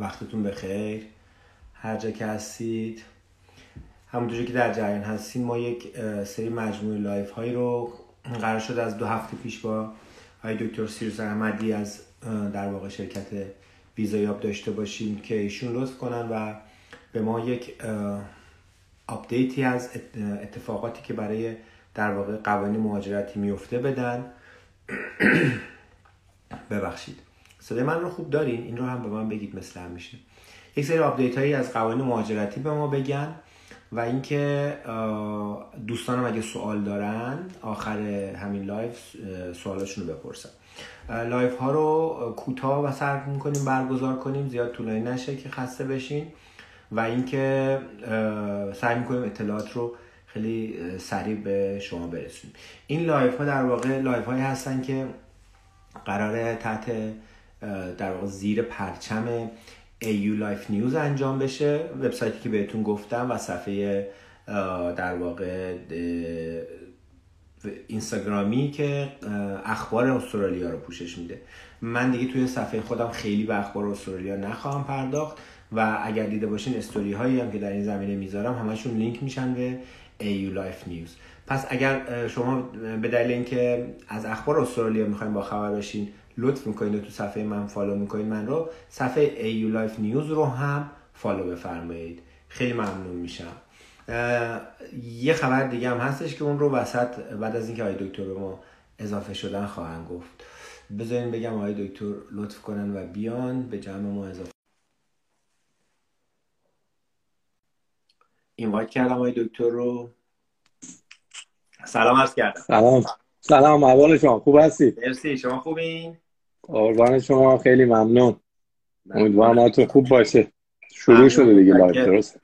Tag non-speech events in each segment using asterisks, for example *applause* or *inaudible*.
وقتتون بخیر. هر جا که هستید. همونطور که در جریان هستیم ما یک سری مجموعه live هایی رو قرار شد از دو هفته پیش با آقای دکتر سیروس احمدی از در واقع شرکت ویزایاب داشته باشیم که ایشون لطف کنن و به ما یک update ی از اتفاقاتی که برای در واقع قوانین مهاجرتی میفته بدن. *clears throat* ببخشید. صدای من رو خوب دارین؟ این رو هم به من بگید مثل همیشه. یک سری update هایی از قوانین مهاجرتی به ما بگن و اینکه دوستانم اگه سوال دارن آخر همین live سوالاشون رو بپرسن. live ها رو کوتاه و سرد می‌کنیم برگزار کنیم زیاد طولانی نشه که خسته بشین و اینکه سعی می‌کنیم اطلاعات رو خیلی سریع به شما برسونیم. این live ها در واقع live هایی هستن که قراره تحت در واقع زیر پرچم AU Life News انجام بشه. وبسایتی که بهتون گفتم و صفحه در واقع اینستاگرامی که اخبار استرالیا رو پوشش میده. من دیگه توی صفحه خودم خیلی به اخبار استرالیا نخواهم پرداخت و اگر دیده باشین استوری هایی هم که در این زمینه می‌ذارم همشون لینک میشن به AU Life News. پس اگر شما به دلیل اینکه از اخبار استرالیا می‌خواین با خبر بشین لطف می‌کنید و تو صفحه من follow می‌کنید من رو صفحه AU Life News رو هم follow بفرمایید. خیلی ممنون میشم. یه خبر دیگه هم هستش که اون رو وسط بعد از اینکه آقای دکتر به ما اضافه شدن خواهند گفت. بذارین بگم آقای دکتر لطف کنن و بیان به جمع ما اضافه. invite کردم آقای دکتر رو. سلام عرض کردم. سلام. سلام. احوال شما. خوب هستی؟ مرسی. شما خوبین؟ قربان شما خیلی ممنون. امیدوارم حالتون خوب باشه. شروع شده دیگه live درست؟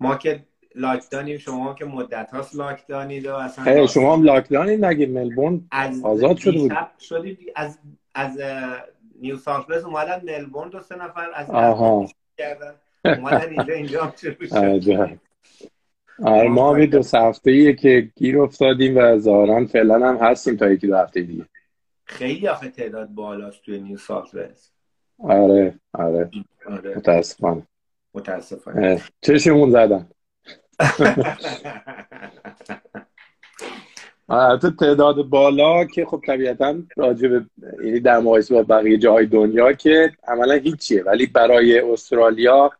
ما که lockdown یم شما که مدت هاست lockdown ید و اصلا خیلی شما هم lockdown ید نگید ملبورن آزاد شده بود. شدید از از نیو ولز اومدن ملبورن دو سه نفر از آها. کردن. اومدن اینجا اینجا شروع شد. آره ما دو هفته که گیر افتادیم و ظاهرا فعلا هم هستیم تا یکی دو هفته دیگه. خیلی آخه تعداد بالاست توی نیو ساوت ولز. آره آره. آره. متاسفانه. متاسفانه. چشمون زدن. *laughs* البته تعداد بالا که خب طبیعتا راجع به یعنی در مقایسه با بقیه جاهای دنیا که عملا هیچیه. ولی برای استرالیا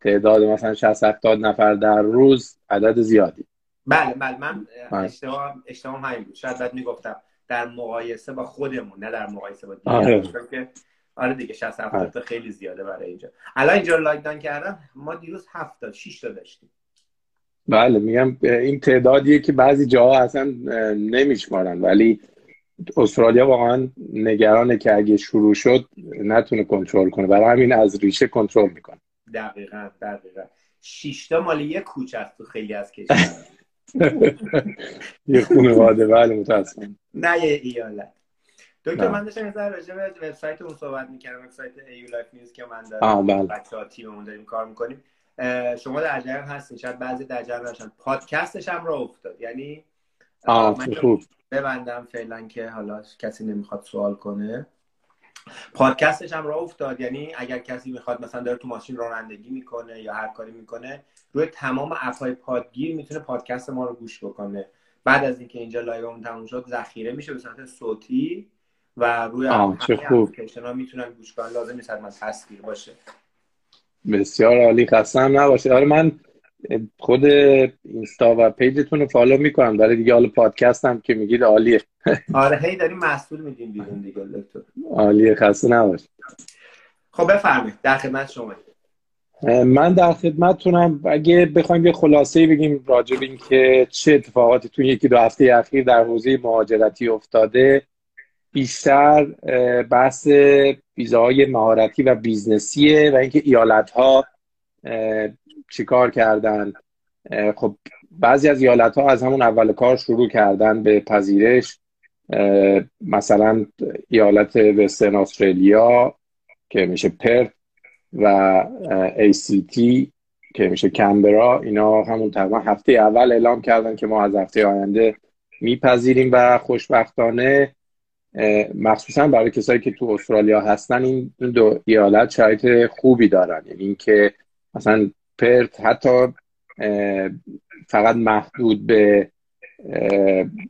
تعداد مثلا 60 70 نفر در روز عدد زیادی. بله بله. من اشتباه اشتباه همین بود. شاید بعد می‌گفتم. در مقایسه با خودمون نه در مقایسه با دیگران. که آره دیگه 60 70 خیلی زیاده برای اینجا. الان اینجا لاکداون کردن ما دیروز 70 6 تا داشتیم. بله میگم این تعدادیه که بعضی جاها اصلا نمیشمارن. ولی استرالیا واقعا نگرانه که اگه شروع شد نتونه کنترل کنه. برای همین از ریشه کنترل می‌کنه. دقیقا دقیقا. شیشتا مال یه کوچه است تو خیلی از کشور *laughs* یه خانواده بله متاسفم. نه یه ایالت. دکتر من داشتم یه راجع به وبسایت اون صحبت می‌کردم وبسایت AU Life News که من دارم. بله. بچه‌ها تیممون داریم کار می‌کنیم. شما در جریان هستین. شاید بعضی در جریان نشن. پادکستش هم راه افتاد. یعنی خوب. ببندم فعلا که حالا کسی نمی‌خواد سوال کنه. پادکستش هم راه افتاد. یعنی اگر کسی می‌خواد مثلا داره تو ماشین رانندگی می‌کنه یا هر کاری می‌کنه روی تمام app های پادگیر می‌تونه پادکست ما رو گوش بکنه. بعد از اینکه اینجا live مون تموم شد ذخیره میشه به صورت صوتی و روی اپلیکیشن ها می‌تونن گوش کنن. لازم نیست حتما تصویر باشه. بسیار عالی. قسم نباشه. آره من خود اینستا و page تون رو follow می‌کنم. داره دیگه حالا پادکست هم که میگید عالیه. *laughs* آره هی داریم محصول میدیم بیرون دیگه دکتر عالیه. خسته نباش خب بفرمایید. در خدمت شما. من در خدمتتونم. اگه بخوایم یه خلاصه بگیم راجع به اینکه چه اتفاقاتی تو یکی دو هفته اخیر در حوزه مهاجرتی افتاده بیشتر بحث ویزاهای مهارتی و business یه و اینکه ایالت ها چیکار کردن. خب بعضی از ایالت ها از همون اول کار شروع کردن به پذیرش. مثلا ایالت وسترن استرالیا که میشه پرت. و ACT که میشه کمبرا اینا همون تقریبا هفته اول اعلام کردن که ما از هفته آینده میپذیریم و خوشبختانه مخصوصا برای کسایی که تو استرالیا هستن این دو ایالت شرایط خوبی دارن. یعنی اینکه مثلا پرت حتی فقط محدود به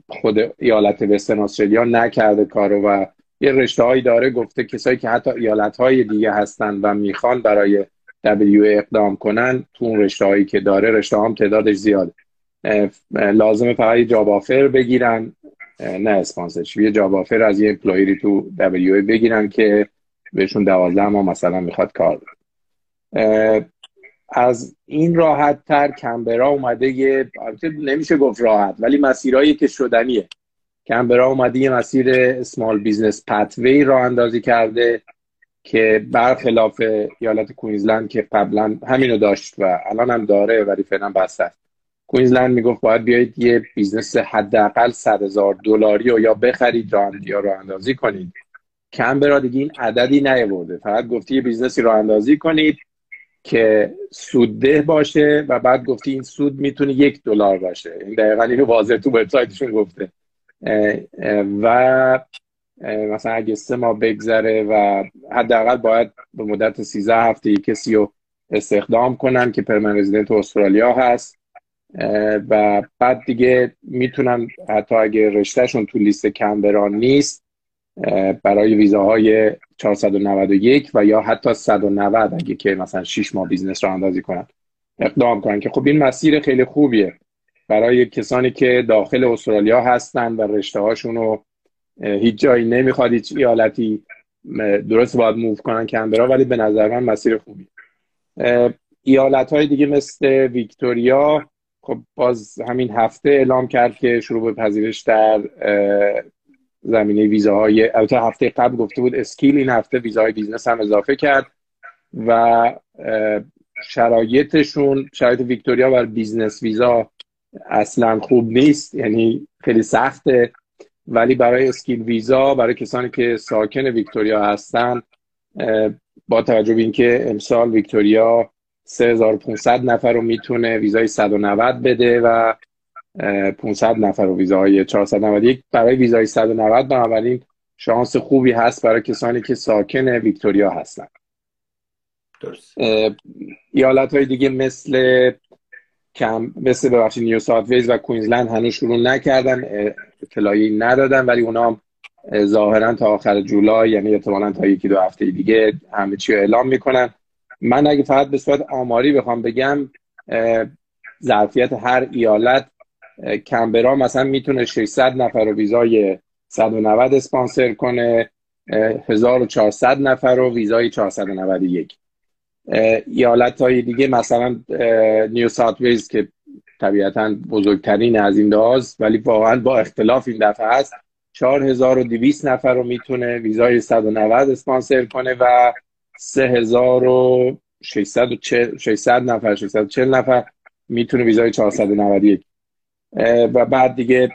خود ایالت وسترن استرالیا نکرده کارو و یه رشته هایی داره گفته کسایی که حتی ایالت های دیگه هستن و می‌خوان برای WA اقدام کنن تو اون رشته هایی که داره رشته هم تعدادش زیاده. لازمه فقط یه job offer بگیرن نه sponsorship یه job offer از یه employer ی تو WA بگیرن که بهشون دوازده ماه مثلا می‌خواد کار از این راحت تر کنبرا اومده یه نمیشه گفت راحت ولی مسیرهایی که شدنیه. کنبرا اومده یه مسیر اسمال بیزنس پتوی را اندازی کرده که برخلاف ایالت کوینزلند که قبلا همینو داشت و الان هم داره ولی فعلا بسته است کوینزلند می‌گفت باید بیایید یه business حداقل 100 هزار دلاری رو یا بخرید را یا راه اندازی کنید. کنبرا دیگه این عددی نیورده فقط گفتی یه business ی راه اندازی کنید که سودده باشه و بعد گفتی این سود می‌تونه یک دلار باشه. این دقیقا اینو واضح تو وبسایتشون گفته. و مثلا اگه سه ماه بگذره و حداقل باید به مدت 13 هفته کسی رو استخدام کنن که permanent resident استرالیا هست. و بعد دیگه می‌تونن حتی اگه رشتهشون تو لیست کنبرا نیست برای ویزاهای 491 و یا حتی 190 اگه که مثلا 6 ماه business راه اندازی کنن اقدام کنن که خب این مسیر خیلی خوبیه. برای کسانی که داخل استرالیا هستن و رشته هاشون رو هیچ جایی نمی‌خواد هیچ ایالتی درست باید move کنن کنبرا ولی به نظر من مسیر خوبی ایالت های دیگه مثل ویکتوریا خب باز همین هفته اعلام کرد که شروع به پذیرش در زمینه ویزاهای البته هفته قبل گفته بود skill این هفته ویزاهای business هم اضافه کرد و شرایطشون شرایط ویکتوریا بر business visa اصلا خوب نیست. یعنی خیلی سخته. ولی برای skill visa برای کسانی که ساکن ویکتوریا هستن با توجه به اینکه امسال ویکتوریا 3500 نفر رو می‌تونه ویزای 190 بده و 500 نفر رو ویزای 491 برای ویزای 190 بنابراین شانس خوبی هست برای کسانی که ساکن ویکتوریا هستن. درست. ایالت های دیگه مثل کم مثل ببخشید نیو ساوت ویز و کوینزلند هنوز شروع نکردن اطلاعی ندادن ولی اونا ظاهرا تا آخر جولای یعنی احتمالا تا یکی دو هفته دیگه همه چی اعلام می‌کنن. من اگه فقط به صورت آماری بخوام بگم ظرفیت هر ایالت کمبرا مثلا می‌تونه 600 نفر رو ویزای 190 اسپانسر کنه 1400 نفر رو ویزای 491 ایالت های دیگه مثلا نیو ساوت ویز که طبیعتا بزرگترین از این داز ولی واقعا با اختلاف این دفعه هست. 4200 نفر رو می‌تونه ویزای 190 اسپانسر کنه و 3600 نفر 640 نفر می‌تونه ویزای 491 و بعد دیگه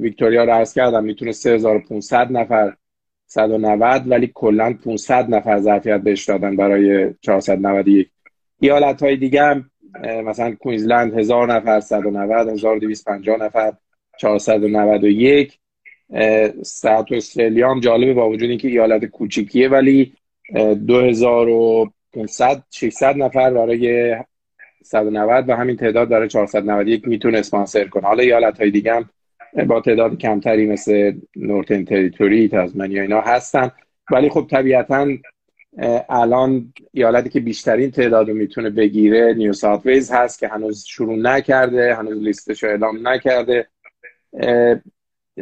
ویکتوریا رو عرض کردم می‌تونه 3500 نفر 190 ولی کلا 500 نفر ظرفیت بهش دادن برای 491 ایالت های دیگه هم مثلا کوینزلند 1000 نفر 190 1250 نفر 491 ساعت استرالیا هم جالبه با وجود اینکه ایالت کوچیکیه ولی 2500 600 نفر برای 190 و همین تعداد داره 491 می‌تونه اسپانسر کنه. حالا ایالت های دیگه هم با تعداد کمتری مثل نورتن تریتوری تازمانیا اینا هستن. ولی خب طبیعتا الان ایالتی که بیشترین تعداد رو می‌تونه بگیره نیو ساوت ویز هست که هنوز شروع نکرده هنوز لیستش رو اعلام نکرده.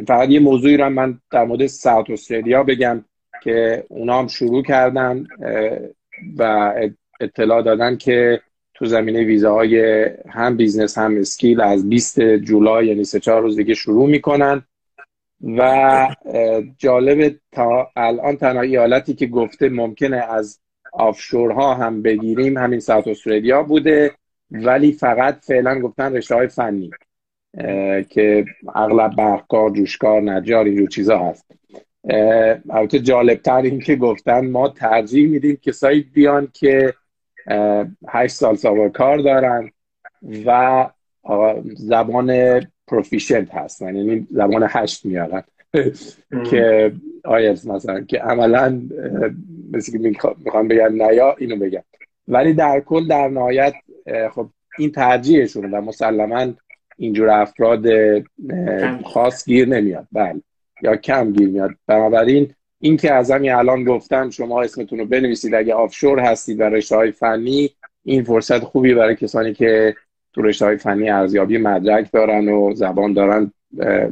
فقط یه موضوعی رو من در مورد ساوت استرالیا بگم که اونا هم شروع کردن و اطلاع دادن که تو زمینه ویزاهای هم business هم skill از 20 جولای یعنی سه چهار روز دیگه شروع می‌کنن. و جالب تا الان تنها ایالتی که گفته ممکنه از offshore ها هم بگیریم همین ساوت استرالیا بوده ولی فقط فعلا گفتن رشته های فنی که اغلب برقکار جوشکار نجار اینجور چیزا هست. البته جالبتر این که گفتن ما ترجیح میدیم کسایی بیان که هشت سال سابقه کار دارن و زبان پروفیشنت هستن یعنی زبان هشت میارن. که آیلز مثلا که عملا مثل که می‌خوام بگم نیا اینو بگم. ولی در کل در نهایت خب این ترجیحشونه و مسلما اینجور افراد خاص گیر نمیاد. بله. یا کم گیر میاد. بنابراین این که از همین الان گفتم شما اسمتون رو بنویسید اگه آفشور هستید و رشته های فنی این فرصت خوبی برای کسانی که تو رشته های فنی ارزیابی مدرک دارن و زبان دارن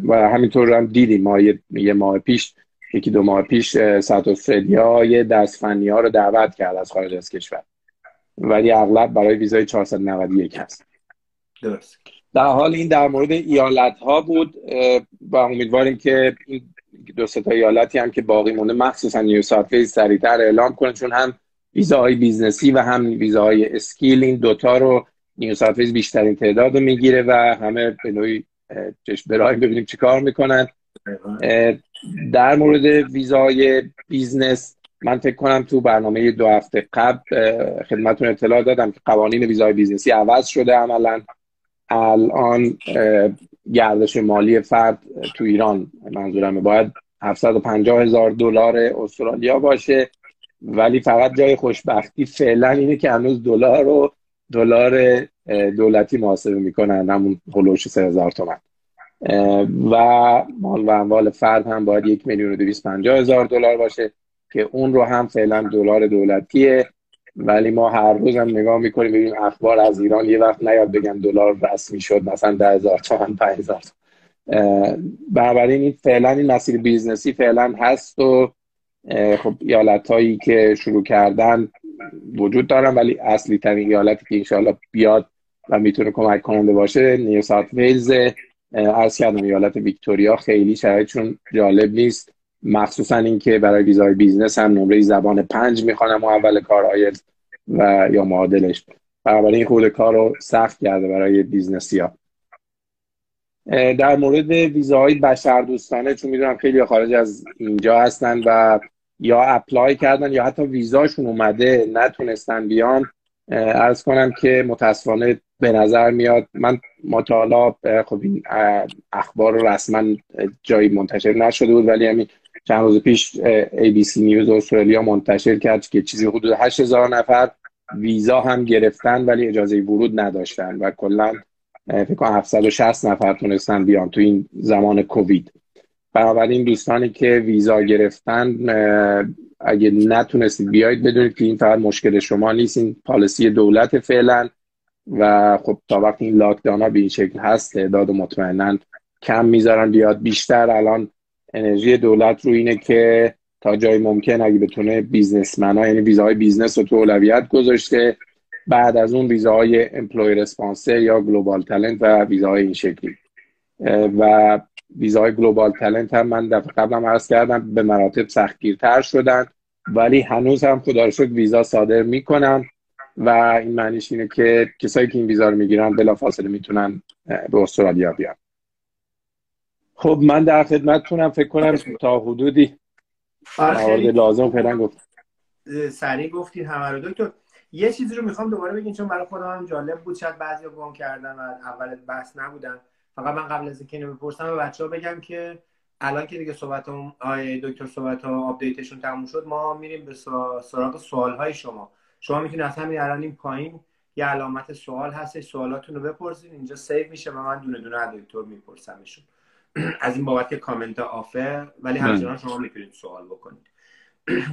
و همینطور هم دیدیم ما یه ماه پیش یکی دو ماه پیش ساعت استرالیا یه دست فنی ها رو دعوت کرد از خارج از کشور. ولی اغلب برای ویزای 491 هست. درست. در حال این در مورد ایالت ها بود و امیدواریم که این دو تا ایالتی هم که باقی مونده مخصوصا نیو ساوت سریعتر اعلام کنه چون هم ویزاهای business ی و هم ویزاهای skill این دوتا رو نیو ساوت بیشترین تعداد رو می‌گیره و همه به نوعی چشم به راهن ببینیم چی کار می‌کنن. در مورد ویزای business من فکر کنم تو برنامه دو هفته قبل خدمتون اطلاع دادم که قوانین ویزای business ی عوض شده عملا. الان گردش مالی فرد تو ایران منظورمه. باید 750 هزار دلار استرالیا باشه ولی فقط جای خوشبختی فعلا اینه که هنوز دلار رو دلار دولتی محاسبه می‌کنن همون حول و حوش 3000 تومن. و مال و اموال فرد هم باید یک میلیون و دویست هزار دلار باشه که اون رو هم فعلا دلار دولتیه. ولی ما هر روز هم نگاه می‌کنیم ببینیم اخبار از ایران یه وقت نیاد بگن دلار رسمی شد مثلا ده هزار تومن پنج هزار بنابراین این فعلا این مسیر business ی فعلا هست و خب ایالت هایی که شروع کردن وجود دارن ولی اصلی ترین ایالتی که انشاءالله بیاد و می‌تونه کمک کننده باشه New South Wales. عرض کردم ایالت ویکتوریا خیلی شرایطشون جالب نیست. مخصوصا اینکه برای ویزای business هم نمره زبان پنج می‌خوان و اول کار آیلز و یا معادلش. بنابراین این خود کار رو سخت کرده برای business ی ها در مورد ویزاهای بشر دوستانه چون می‌دونم خیلی خارج از اینجا هستن و یا apply کردن یا حتی ویزاشون اومده نتونستن بیان عرض کنم که متاسفانه به نظر میاد من مطالعه خب این اخبار رسما جایی منتشر نشده بود ولی همین چند روز پیش ABC نیوز استرالیا منتشر کرد که چیزی حدود 8000 نفر ویزا هم گرفتن ولی اجازه ورود نداشتن و کلا فکر کنم 760 نفر تونستن بیان تو این زمان کووید. بنابراین دوستانی که ویزا گرفتن اگه نتونستید بیایید بدونید که این فقط مشکل شما نیست این پالیسی دولت فعلا و خب تا وقتی این lockdown ها به این شکل هست تعداد مطمئنا کم می‌ذارن بیاد. بیشتر الان انرژی دولت رو اینه که تا جای ممکن اگه بتونه businessman ها یعنی ویزاهای business رو تو اولویت گذاشته بعد از اون ویزاهای employer sponsor یا global talent و ویزاهای این شکلی. و ویزاهای global talent هم من دفعه قبلم عرض کردم به مراتب سختگیرتر شدن ولی هنوز هم خب ویزا صادر می‌کنن و این معنیش اینه که کسایی که این ویزا رو می‌گیرن بلافاصله می‌تونن به استرالیا بیان. خب من در خدمتتونم فکر کنم تا حدودی آره، لازم فعلا گفت. سریع گفتید همه رو. دکتر یه چیزی رو می‌خوام دوباره بگین چون برای خودم هم جالب بود. شاید بعضی گم کردن و اول بحث نبودن. فقط من قبل از اینکه اینو بپرسم به بچه ها بگم که الان که دیگه صحبت هم دکتر صحبت ها آپدیتشون تموم شد ما میریم به سراغ سوال های شما. شما می‌تونید از همین الان این پایین یه علامت سوال هست سوالاتون رو بپرسید اینجا save میشه و من دونه دونه دکتر میپرسمشون. از این بابت که comment off ه ولی بله. همچنان شما می‌تونید سوال بکنید.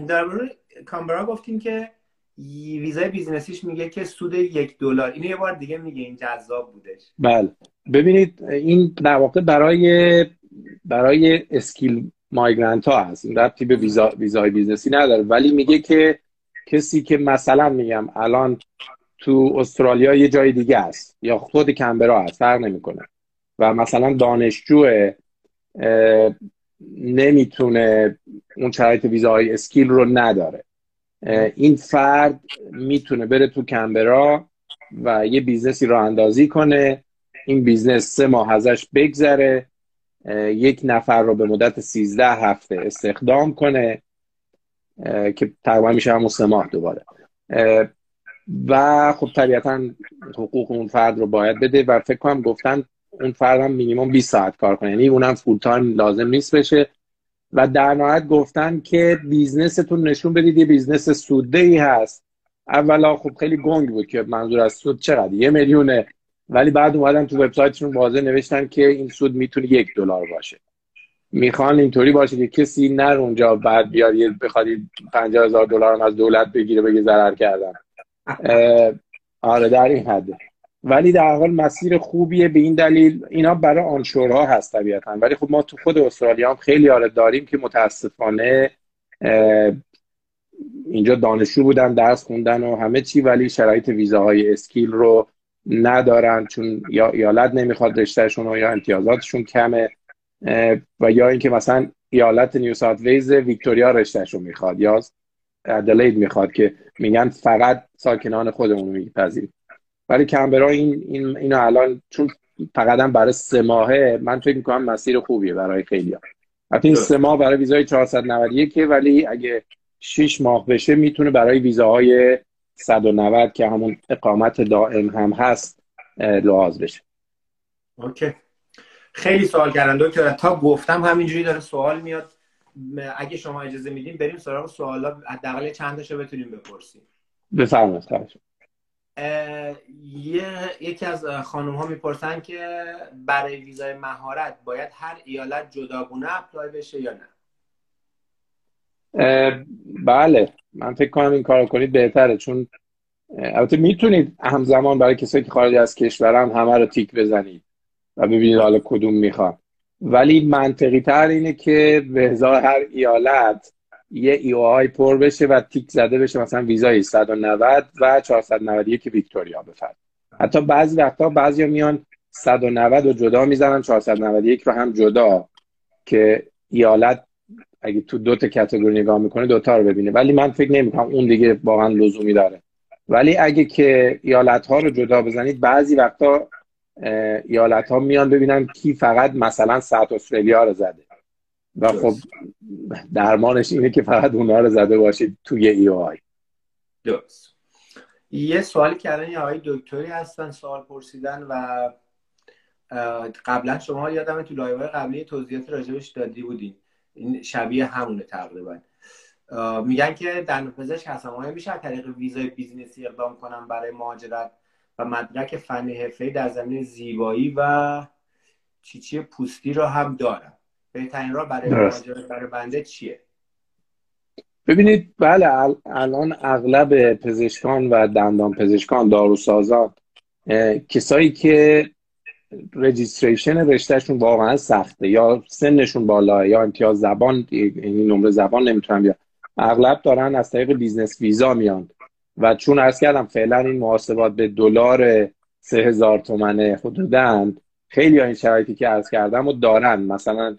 در مورد کانبرا گفتیم که ویزای business یش میگه که سود یک دلار. اینو یه بار دیگه میگه این جذاب بودش. بله. ببینید این در واقع برای برای skilled migrant ها هست. این ربطی به ویزا ویزای business ی نداره. ولی میگه که کسی که مثلا میگم الان تو استرالیا یه جای دیگه است یا خود کانبرا هست فرق نمی‌کنه. و مثلا دانشجو نمی‌تونه اون شرایط ویزای skilled رو نداره. این فرد می‌تونه بره تو کانبرا و یه business ی رو راه اندازی کنه این business سه ماه ازش بگذره یک نفر رو به مدت 13 هفته استخدام کنه که تقریبا میشه همون سه ماه دوباره. و خب طبیعتا حقوق اون فرد رو باید بده و فکر کنم گفتن اون فرد هم مینیمم 20 ساعت کار کنه. یعنی اونم full time لازم نیست بشه. و در نهایت گفتن که business تون نشون بدید یه business سودده ای هست. اولا خب خیلی گنگ بود که منظور از سود چقدر؟ یه میلیونه. ولی بعد اومدن تو وبسایتشون واضح نوشتن که این سود می‌تونه یک دلار باشه. می‌خوان اینطوری باشه که کسی نر اونجا بعد بیاد یه بخواد 50 هزار دلار از دولت بگیره بگه ضرر کردن. آره در این حده. ولی در حال مسیر خوبیه به این دلیل اینا برای آنشورها هست طبیعتا. ولی خب ما تو خود استرالیا هم خیلی آره داریم که متاسفانه اینجا دانشجو بودن درس خوندن و همه چی ولی شرایط ویزاهای اسکیل رو ندارن چون یا ایالت نمی‌خواد رشتهشون و یا امتیازاتشون کمه و یا اینکه مثلا ایالت نیو ساوت ویز ویکتوریا رشتهش رو می‌خواد یا ادلید می‌خواد که میگن فقط ساکنان خودمون میپذیریم. ولی کمبرا این, این اینو الان چون فقط هم برای سه ماهه من فکر می‌کنم مسیر خوبیه برای خیلی ها. این سه ماه برای ویزای 491 ولی اگه 6 ماه بشه می‌تونه برای ویزاهای 190 که همون اقامت دائم هم هست لحاظ بشه. OK. خیلی سوال کردن. دکتر تا گفتم همینجوری داره سوال میاد. اگه شما اجازه میدین بریم سراغ سوالا. حداقل چند تاشو بتونیم بپرسیم. بفرمایید. یه یکی از خانم ها می‌پرسن که برای ویزای مهارت باید هر ایالت جداگونه apply بشه یا نه؟ بله. من فکر کنم این کار کنید بهتره چون البته می‌تونید همزمان برای کسایی که خارج از کشورم همه رو تیک بزنید و ببینید حالا کدوم می‌خوان. ولی منطقی تر اینه که به هر ایالت یه آی پر بشه و تیک زده بشه مثلا ویزای 190 و 491 ویکتوریا بفرد حتی بعضی وقتا بعضیا میان 190 رو جدا می‌زنن 491 رو هم جدا که ایالت اگه تو دو تا کاتگوری نگاه می‌کنه دوتا رو ببینه. ولی من فکر نمی‌کنم اون دیگه واقعا لزومی داره. ولی اگه که ایالت ها رو جدا بزنید بعضی وقتا ایالت ها میان ببینن کی فقط مثلا South Australia رو زده. و خب درمانش اینه که فقط اونها رو زده باشید توی EOI. درست. یه سوالی کردن یه آقای دکتری هستن سوال پرسیدن و قبلا شما یادم تو live قبلی توضیحات راجبش دادی بودین. این شبیه همونه تقریبا. میگن که در پزشک هستم آیا میشه طریق ویزای بیزینسی اقدام کنم برای مهاجرت و مدرک فنی حرفه در زمینه زیبایی و چیچی پوستی رو هم دارم بهترین راه برای مهاجرت برای بنده چیه؟ ببینید بله الان اغلب پزشکان و دندان پزشکان داروسازان کسایی که رجیستریشن رشتهشون واقعا سخته یا سنشون بالا یا امتیاز زبان این نمره زبان نمی‌تونن بیان. اغلب دارن از طریق business ویزا میان. و چون عرض کردم فعلا این محاسبات به دلار سه هزار تومنه حدودن خیلی این شرایطی که عرض کردم رو دارن. مثلا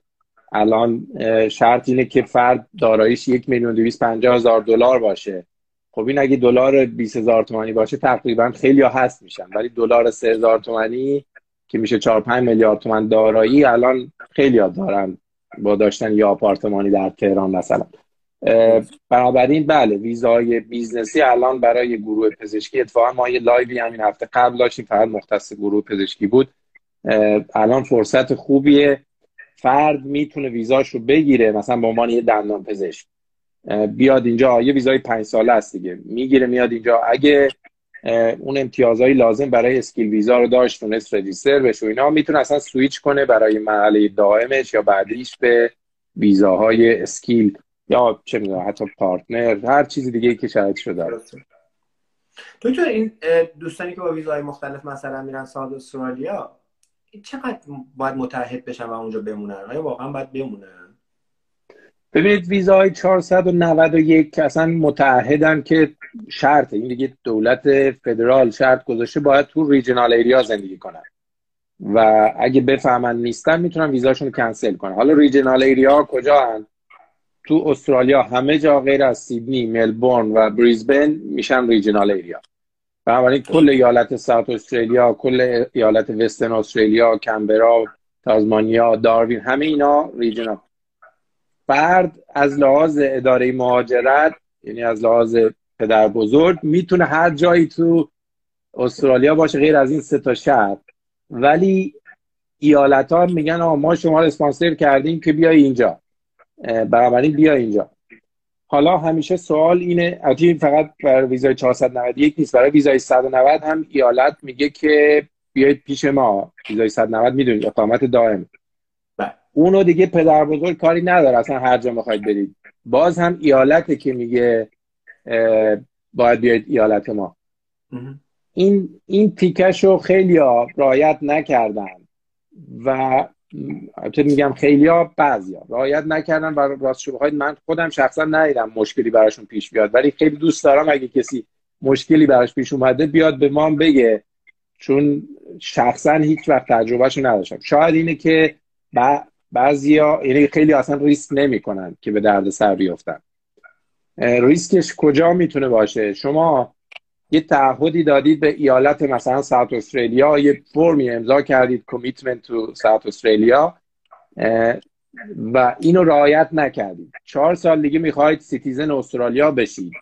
الان شرط اینه که فرد داراییش یک میلیون دویست پنجاه هزار دلار باشه. خب این اگه دلار 20 هزار تومانی باشه تقریبا خیلی ها هست میشن. ولی دلار سه هزار تومانی که میشه 4 5 میلیارد تومن دارایی الان خیلی ها دارن با داشتن یا آپارتمانی در تهران مثلا. بنابراین بله ویزای business ی الان برای گروه پزشکی اتفاقا ما یه live ی همین هفته قبل داشتیم. فقط مختص گروه پزشکی بود. الان فرصت خوبیه. فرد می‌تونه ویزاش رو بگیره مثلا به عنوان یه دندان پزشک. بیاد اینجا یه ویزای پنج ساله است دیگه. می‌گیره میاد اینجا. اگه اون امتیازهای لازم برای skilled ویزا رو داشت تونست register بشه و اینا می‌تونه اصلا سویچ کنه برای مرحله دائمش یا بعدیش به ویزاهای اسکیل یا چه می‌دونم حتی پارتنر هر چیز دیگه ای که شده. داره دکتر این دوستانی که با ویزاهای مختلف مثلا میرن ساعت استرالیا چقدر باید متحد بشن و اونجا بمونن؟ آیا واقعا باید بمونن؟ ببینید ویزای 491 که اصلا متحدن که شرطه این دیگه دولت فدرال شرط گذاشته باید تو ریجنال ایریا زندگی کنن. و اگه بفهمن نیستن می‌تونن ویزاشون رو کنسل کنن. حالا ریجنال ایریا کجا هن؟ تو استرالیا همه جا غیر از سیدنی، ملبورن و بریزبن میشن ریجنال ایریا بنابراین کل ایالت ساوت استرالیا کل ایالت وسترن استرالیا کمبرا تازمانیا داروین همه اینا ریجنال فرد از لحاظ اداره مهاجرت یعنی از لحاظ پدر بزرگ می‌تونه هر جایی تو استرالیا باشه غیر از این سه تا شهر. ولی ایالت ها میگن ما شما رو اسپانسر کردیم که بیای اینجا. بنابراین بیا اینجا. حالا همیشه سوال اینه این فقط برای ویزای 491 نیست برای ویزای 190 هم ایالت میگه که بیایید پیش ما. ویزای 190 می‌دونید اقامت دائم. بله. اونو دیگه پدر بزرگ کاری نداره اصلا هر جا می‌خواید برید. باز هم ایالته که میگه باید بیاید ایالت ما. این این تیکش رو خیلی رایت نکردن و البته میگم خیلی ها بعضی ها رعایت نکردن و راست بخواید من خودم شخصا ندیدم مشکلی براشون پیش بیاد. ولی خیلی دوست دارم اگه کسی مشکلی براش پیش اومده بیاد به ما بگه. چون شخصا هیچ وقت تجربهشو نداشتم. شاید اینه که بعضیا یعنی خیلی اصلا ریسک نمی‌کنن که به درد سر بیفتن. ریسکش کجا می‌تونه باشه؟ شما یه تعهدی دادید به ایالت مثلا South Australia یه فرمی امضا کردید commitment to South Australia و اینو رعایت نکردید. چهار سال دیگه می‌خواید citizen استرالیا بشید.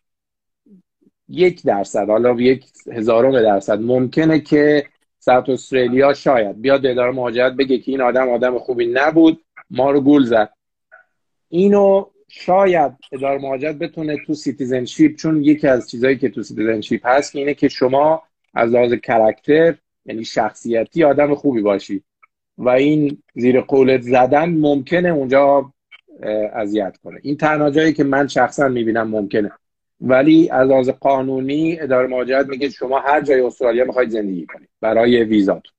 یک درصد حالا یک هزارم درصد. ممکنه که South Australia شاید بیاد اداره مهاجرت بگه که این آدم آدم خوبی نبود ما رو گول زد. اینو شاید اداره مهاجرت بتونه تو citizenship چون یکی از چیزهایی که تو citizenship هست اینه که شما از لحاظ character یعنی شخصیتی آدم خوبی باشی. و این زیر قولت زدن ممکنه اونجا اذیت کنه. این تنها جایی که من شخصا می‌بینم ممکنه. ولی از لحاظ قانونی اداره مهاجرت میگه شما هر جای استرالیا می‌خواید زندگی کنید. برای ویزاتون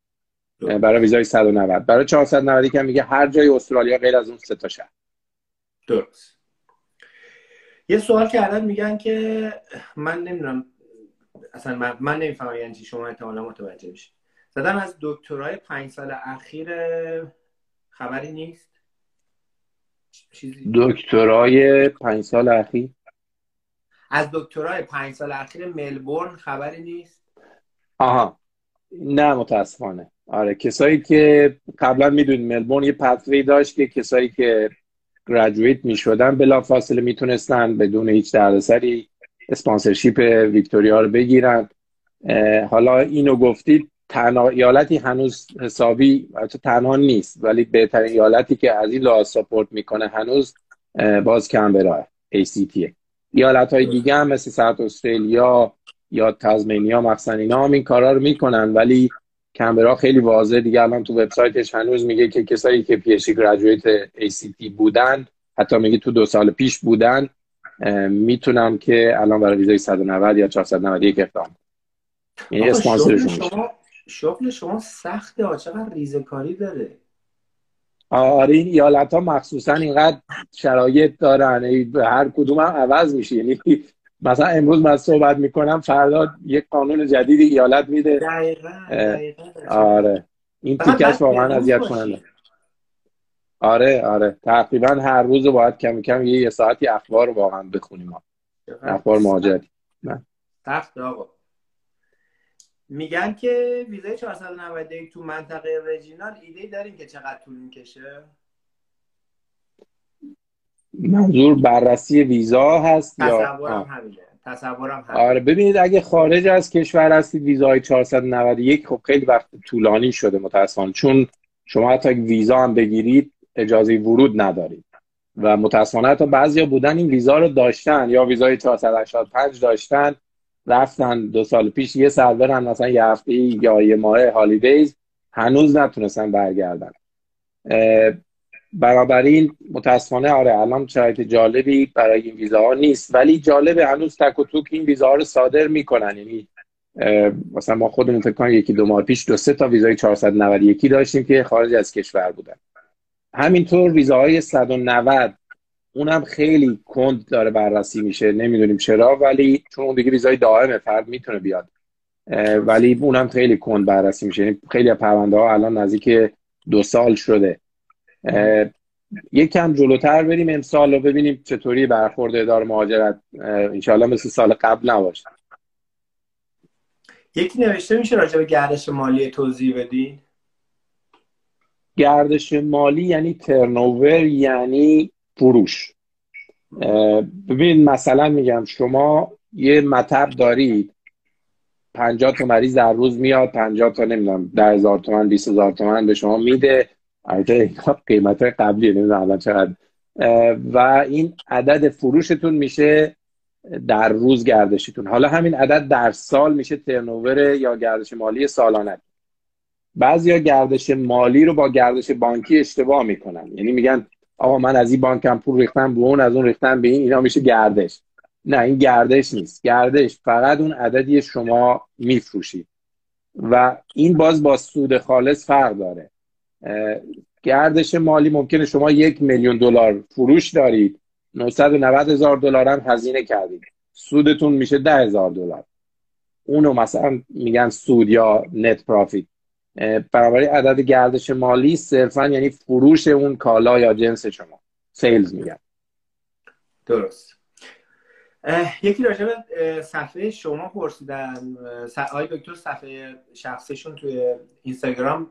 برای ویزای 190 برای 490 که میگه هر جای استرالیا غیر از اون سه تا شهر. درست. یه سوال کردن میگن که من نمی‌دونم اصلا من, من نمی‌فهمم یعنی چی. شما احتمالا متوجه بشید زدن از دکترای پنج سال اخیر خبری نیست؟ چیزی؟ دکترای پنج سال اخیر؟ از دکترای پنج سال اخیر ملبورن خبری نیست؟ آها. نه متاسفانه. آره کسایی که قبلا می‌دونید ملبورن یه پتوی داشت که کسایی که گریجویت می شدن بلا فاصله می‌تونستن بدون هیچ دردسری اسپانسرشیپ ویکتوریا رو بگیرن. حالا اینو گفتید تنها ایالتی هنوز حسابی تنها نیست ولی بهترین ایالتی که از این لحاظ ساپورت می‌کنه هنوز باز کمبرا ACT ایالت های دیگه هم مثل ساعت استرالیا یا تازمینیا مخصوصا اینا هم این کارا رو می‌کنن ولی کمبرا خیلی واضح. دیگه الان تو وبسایتش هنوز میگه که کسایی که پی اچ گریجویت تی بودن حتی میگه تو دو سال پیش بودن می‌تونم که الان برای ویزای 190 یا 491 اقدام یعنی اسپانسرشون شما شغل شما سخته چقدر ریزه کاری داره؟ آره این ایالت ها مخصوصا اینقدر شرایط دارن هر کدوم هم عوض میشه. یعنی مثلا امروز من صحبت می‌کنم فردا یک قانون جدید ایالت میده. دقیقا, آره. این تیکش واقعا اذیت کننده. آره آره. تقریبا هر روز باید کم کم یه, یه ساعتی اخبار واقعا بخونیم. اخبار مهاجرتی سخت آقا. میگن که ویزای 491 تو منطقه رژینال ایده داریم که چقدر طول می‌کشه؟ منظور بررسی ویزا هست تصورم همینه. تصورم همینه. آره ببینید اگه خارج از کشور هستید ویزای 491 خب خیلی وقت طولانی شده متاسفانه. چون شما حتی ویزا هم بگیرید اجازه ورود ندارید. و متاسفانه حتی بعضیا بودن این ویزا رو داشتن یا ویزای 485 داشتن رفتن دو سال پیش یه سال برن مثلا یه هفته یا یه ماه هالیدیز هنوز نتونستن برگردن. بنابراین متاسفانه آره الان شرایط جالبی برای این ویزاها نیست. ولی جالبه هنوز تک و توک این ویزاها رو صادر می‌کنن. یعنی مثلا ما خودمون فکر کنیم یکی دو ماه پیش دو سه تا ویزای 491 داشتیم که خارج از کشور بودن. همینطور ویزاهای 190 اونم خیلی کند داره بررسی میشه. نمی‌دونیم چرا ولی چون اون دیگه ویزای دائمه فرد می‌تونه بیاد. ولی اونم خیلی کند بررسی میشه. یعنی خیلی پرونده ها الان نزدیک دو سال شده. یک کم جلوتر بریم امسال رو ببینیم چطوری برخورد اداره مهاجرت انشاءالله مثل سال قبل نباشه. یکی نوشته میشه راجع به گردش مالی توضیح بدین؟ گردش مالی یعنی ترنوور یعنی فروش. ببین مثلا میگم شما یه مطب دارید پنجاه تا مریض در روز میاد پنجاه تا نمی‌دونم ده هزار تومن بیست هزار تومن به شما میده. البته قیمت قبلی نمی‌دونم الان چقدر. و این عدد فروشتون میشه در روز گردشتون. حالا همین عدد در سال میشه ترنوور یا گردش مالی سالانه. بعضی ها گردش مالی رو با گردش بانکی اشتباه می‌کنن. یعنی میگن آقا من از این بانکم پول ریختم به اون از اون ریختم به این اینا میشه گردش. نه این گردش نیست. گردش فقط اون عددی شما میفروشید. و این باز با سود خالص فرق داره. گردش مالی ممکنه شما یک میلیون دلار فروش دارید. 990 هزار دلار هم هزینه کردید. سودتون میشه ده هزار دلار. اونو مثلا میگن سود یا نت پرافیت برابری عدد گردش مالی صرفا یعنی فروش اون کالا یا جنس شما. سیلز میگن. درست. یکی راجع به صفحه شما پرسیدن. آقای دکتر صفحه شخصیشون توی اینستاگرام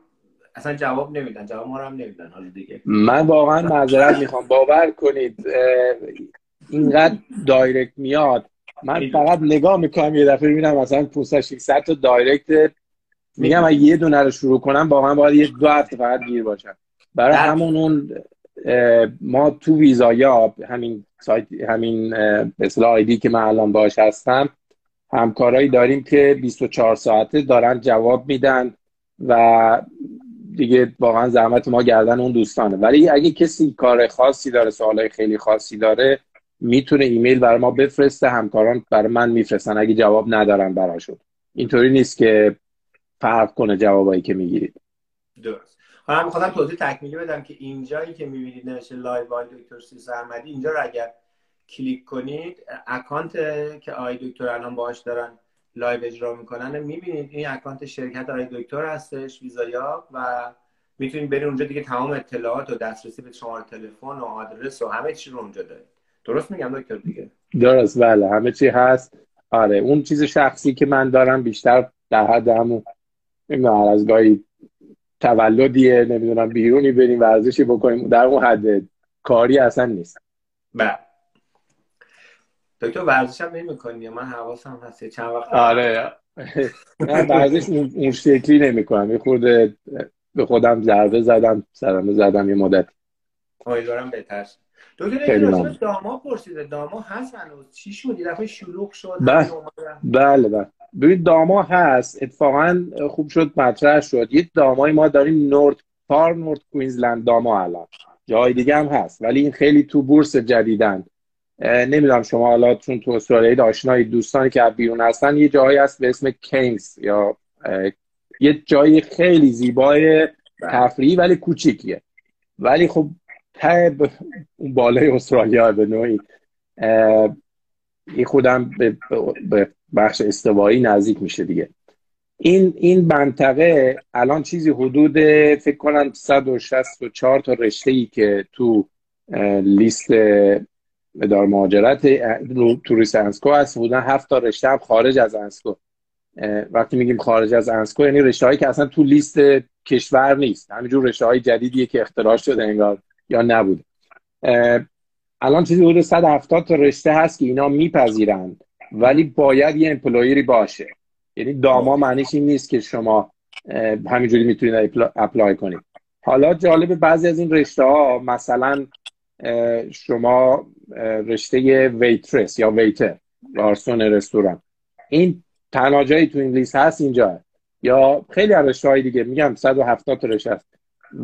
اصلا جواب نمیدن جواب ما رو هم نمیدن حالا دیگه. من واقعا معذرت می‌خوام. باور کنید اینقدر دایرکت میاد. من فقط نگاه می‌کنم یه دفعه می‌بینم مثلا 500 600 تا دایرکت. میگم اگه یه دونه رو شروع کنم واقعا باید یه دو هفته فقط گیر باشم. برای همون اون ما تو ویزایا همین سایت همین به آیدی که من الان باش هستم همکارایی داریم که 24 ساعته دارن جواب میدن و دیگه واقعا زحمت ما گردن اون دوستانه. ولی اگه کسی کار خاصی داره سوالای خیلی خاصی داره می‌تونه ایمیل برای ما بفرسته. همکاران برای من میفرستن. اگه جواب ندارن براشون. اینطوری نیست که فرق کنه جوابایی که می‌گیرید. درست. حالا می‌خواستم توضیح تکمیلی بدم که اینجایی که می‌بینید نوشته لایو وای دکتر سیس احمدی اینجا رو اگر کلیک کنید account ی که آقای دکتر الان باهاش دارن live اجرا می‌کنن. می‌بینید این account شرکت آقای دکتر هستش ویزایا و می‌تونید برید اونجا دیگه تمام اطلاعات و دسترسی به شماره تلفن و آدرس و همه چی رو اونجا دارید. درست میگم دکتر دیگه؟ درست بله. همه چی هست. آره اون چیز شخصی که من دارم بیشتر در حد همون از گاهی تولدیه نمی‌دونم بیرونی بریم ورزشی بکنیم در اون حد کاری اصلا نیست. بله. دکتر ورزش هم نمی من حواسم هست چند وقت آره. من ورزش اون شکلی نمی کنم یه خورده به خودم ضربه زدم سرمه زدم یه مدت. امیدوارم بهتر دکتر داما پرسیده. داما هست هنوز؟ چی شد؟ یه دفعه شلوغ شد بله. بله بله. ببین داما هست. اتفاقا خوب شد مطرح شد. یه دامای ما داریم نورت پار نورت کوینزلند داما الان. جای دیگه هم هست. ولی این خیلی تو بورس جدیدن. نمی‌دونم شما حالا چون تو استرالیا آشنایی دوستانی که بیرون هستن یه جایی هست به اسم کینگز یا یه جایی خیلی زیبای تفریحی ولی کوچیکیه. ولی خب ته اون بالای استرالیا به نوعی. این خودم به بخش استوایی نزدیک میشه دیگه. این این منطقه الان چیزی حدود فکر کنم 164 تا رشته ای که تو لیست اداره مهاجرت توریست انسکو هست. بودن هفت تا رشته هم خارج از انسکو. وقتی میگیم خارج از ANZSCO یعنی رشته هایی که اصلا تو لیست کشور نیست. همینجور رشته های جدیدیه که اختراع شده انگار یا نبود الان چیزی حدود 170 تا رشته هست که اینا میپذیرند. ولی باید یه employer ی باشه. یعنی DAMA معنیش این نیست که شما همینجوری می‌تونید apply کنید. حالا جالب بعضی از این رشته ها مثلا شما رشته waitress یا waiter گارسون رستوران. این تنها تو این لیست هست اینجا یا خیلی از رشته دیگه میگم 170 تا رشته هست.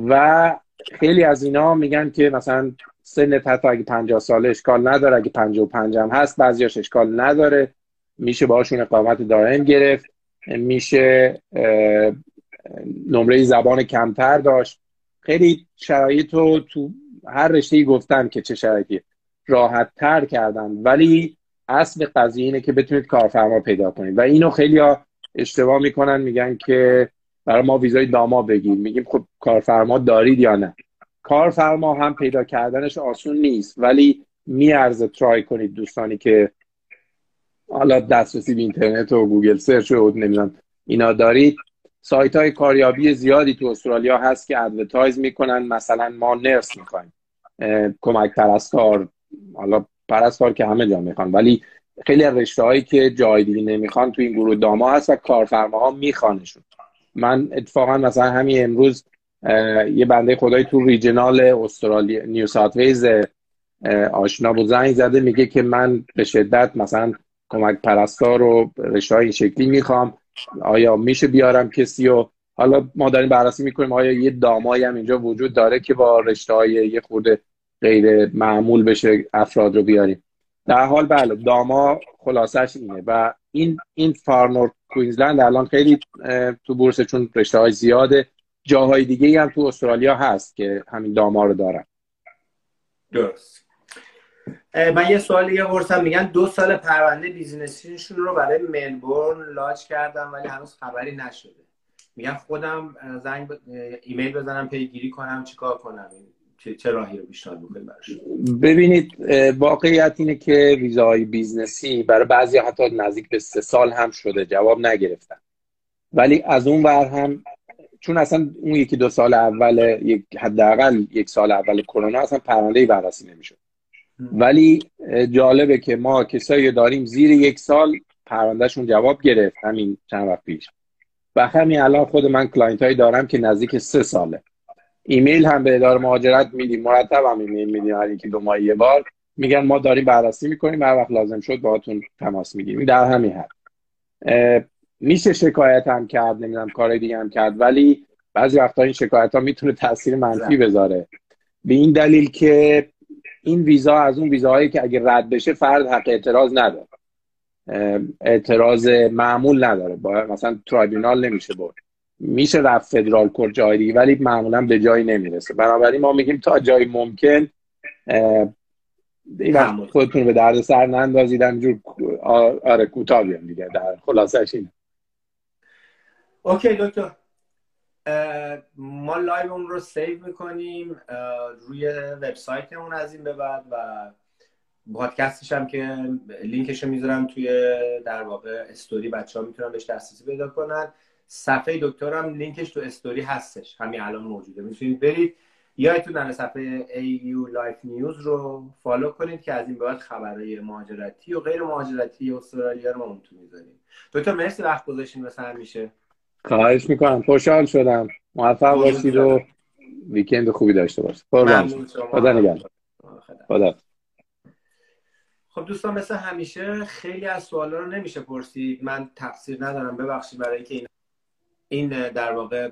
و خیلی از اینا میگن که مثلا سن حتی اگه 50 ساله اشکال نداره اگه 55 هم هست بعضیاش اشکال نداره. میشه باشون اقامت دائم گرفت. میشه نمره زبان کمتر داشت. خیلی شرایط رو تو هر رشته گفتن که چه شرایطی راحت تر کردن ولی اصل قضیه اینه که بتونید کارفرما پیدا کنید. و اینو خیلی ها اشتباه می‌کنن میگن که برای ما ویزای DAMA بگیم. میگیم خب کارفرما دارید یا نه؟ کارفرما هم پیدا کردنش آسون نیست ولی میارزه try کنید دوستانی که حالا دسترسی به اینترنت و گوگل search و نمی‌دونم اینا دارید. سایت های کاریابی زیادی تو استرالیا هست که advertise می‌کنن. مثلا ما nurse می‌خوایم. کمک پرستار حالا پرستار که همه جا می‌خوان. ولی خیلی رشته هایی که جای دیگه نمی‌خوان تو این گروه داما هست و کارفرماها میخوانشون. من اتفاقا مثلا همین امروز یه بنده خدای تو ریجنال استرالیا نیو ساوت ویز آشنا بود. زنگ زده میگه که من به شدت مثلا کمک پرستار و رشته این شکلی می‌خوام. آیا میشه بیارم کسی و حالا ما داریم بررسی می‌کنیم آیا یه دامایی هم اینجا وجود داره که با رشته های یه خورده غیر معمول بشه افراد رو بیاریم. در حال بله داما خلاصش اینه و این این فارنورد کوینزلند الان خیلی تو بورس چون رشته های زیاده جاهای دیگه هم تو استرالیا هست که همین داما رو دارن. درست. من یه سوال دیگه پرسم. میگن دو سال پرونده بیزینسیشون رو برای ملبورن لاچ کردم ولی هنوز خبری نشده. میگن خودم زنگ ایمیل بزنم پیگیری کنم چیکار کنم؟ چه راهی رو پیشنهاد بکنید ببینید واقعیت اینه که ویزاهای business ی برای بعضی حتی نزدیک به سه سال هم شده جواب نگرفتن. ولی از اون ور هم چون اصلا اون یکی دو سال اول یک حداقل یک سال اول کرونا اصلا پرونده بررسی نمی‌شد. ولی جالبه که ما کسایی داریم زیر یک سال پروندهشون جواب گرفت همین چند وقت پیش. و همین الان خود من client هایی دارم که نزدیک سه ساله. ایمیل هم به اداره مهاجرت میدیم مرتب هم ایمیل میدیم هر یکی دو ماه یه بار. میگن ما داریم بررسی می‌کنیم هر وقت لازم شد باهاتون تماس می‌گیریم. در همین حد. میشه شکایت هم کرد نمی‌دونم کار دیگه هم کرد ولی بعضی وقتا این شکایت ها می‌تونه تاثیر منفی بذاره. به این دلیل که این ویزا از اون ویزاهایی که اگه رد بشه فرد حق اعتراض نداره. اعتراض معمول نداره. با مثلا ترایبونال نمیشه برد. میشه رفت فدرال کورت جای دیگه ولی معمولا به جایی نمی‌رسه. بنابراین ما میگیم تا جایی ممکن این خودتون به درد سر نندازیدن جور آره کوتاه بیان دیگه. در خلاصش اینه. اوکی دکتر. ما live اون رو save می‌کنیم روی وبسایتمون از این به بعد و پادکستش هم که لینکش رو می‌ذارم توی در واقع استوری بچه ها می‌تونن بهش دسترسی پیدا کنن. صفحه دکترم لینکش تو استوری هستش. همین الان موجوده. می‌تونید برید. یادتون در صفحه AU Life News رو follow کنید که از این بعد خبرهای مهاجرتی و غیر مهاجرتی استرالیا رو ما اون تو می‌ذاریم. دکتر مرسی وقت گذاشتین مثلا میشه خواهش می‌کنم. خوشحال شدم. موفق باشید و ویکند خوبی داشته باشید. خدا نگهدار. خدا. خب دوستان مثل همیشه خیلی از سوالا رو نمیشه پرسید. من تقصیر ندارم. ببخشید برای اینکه این این در واقع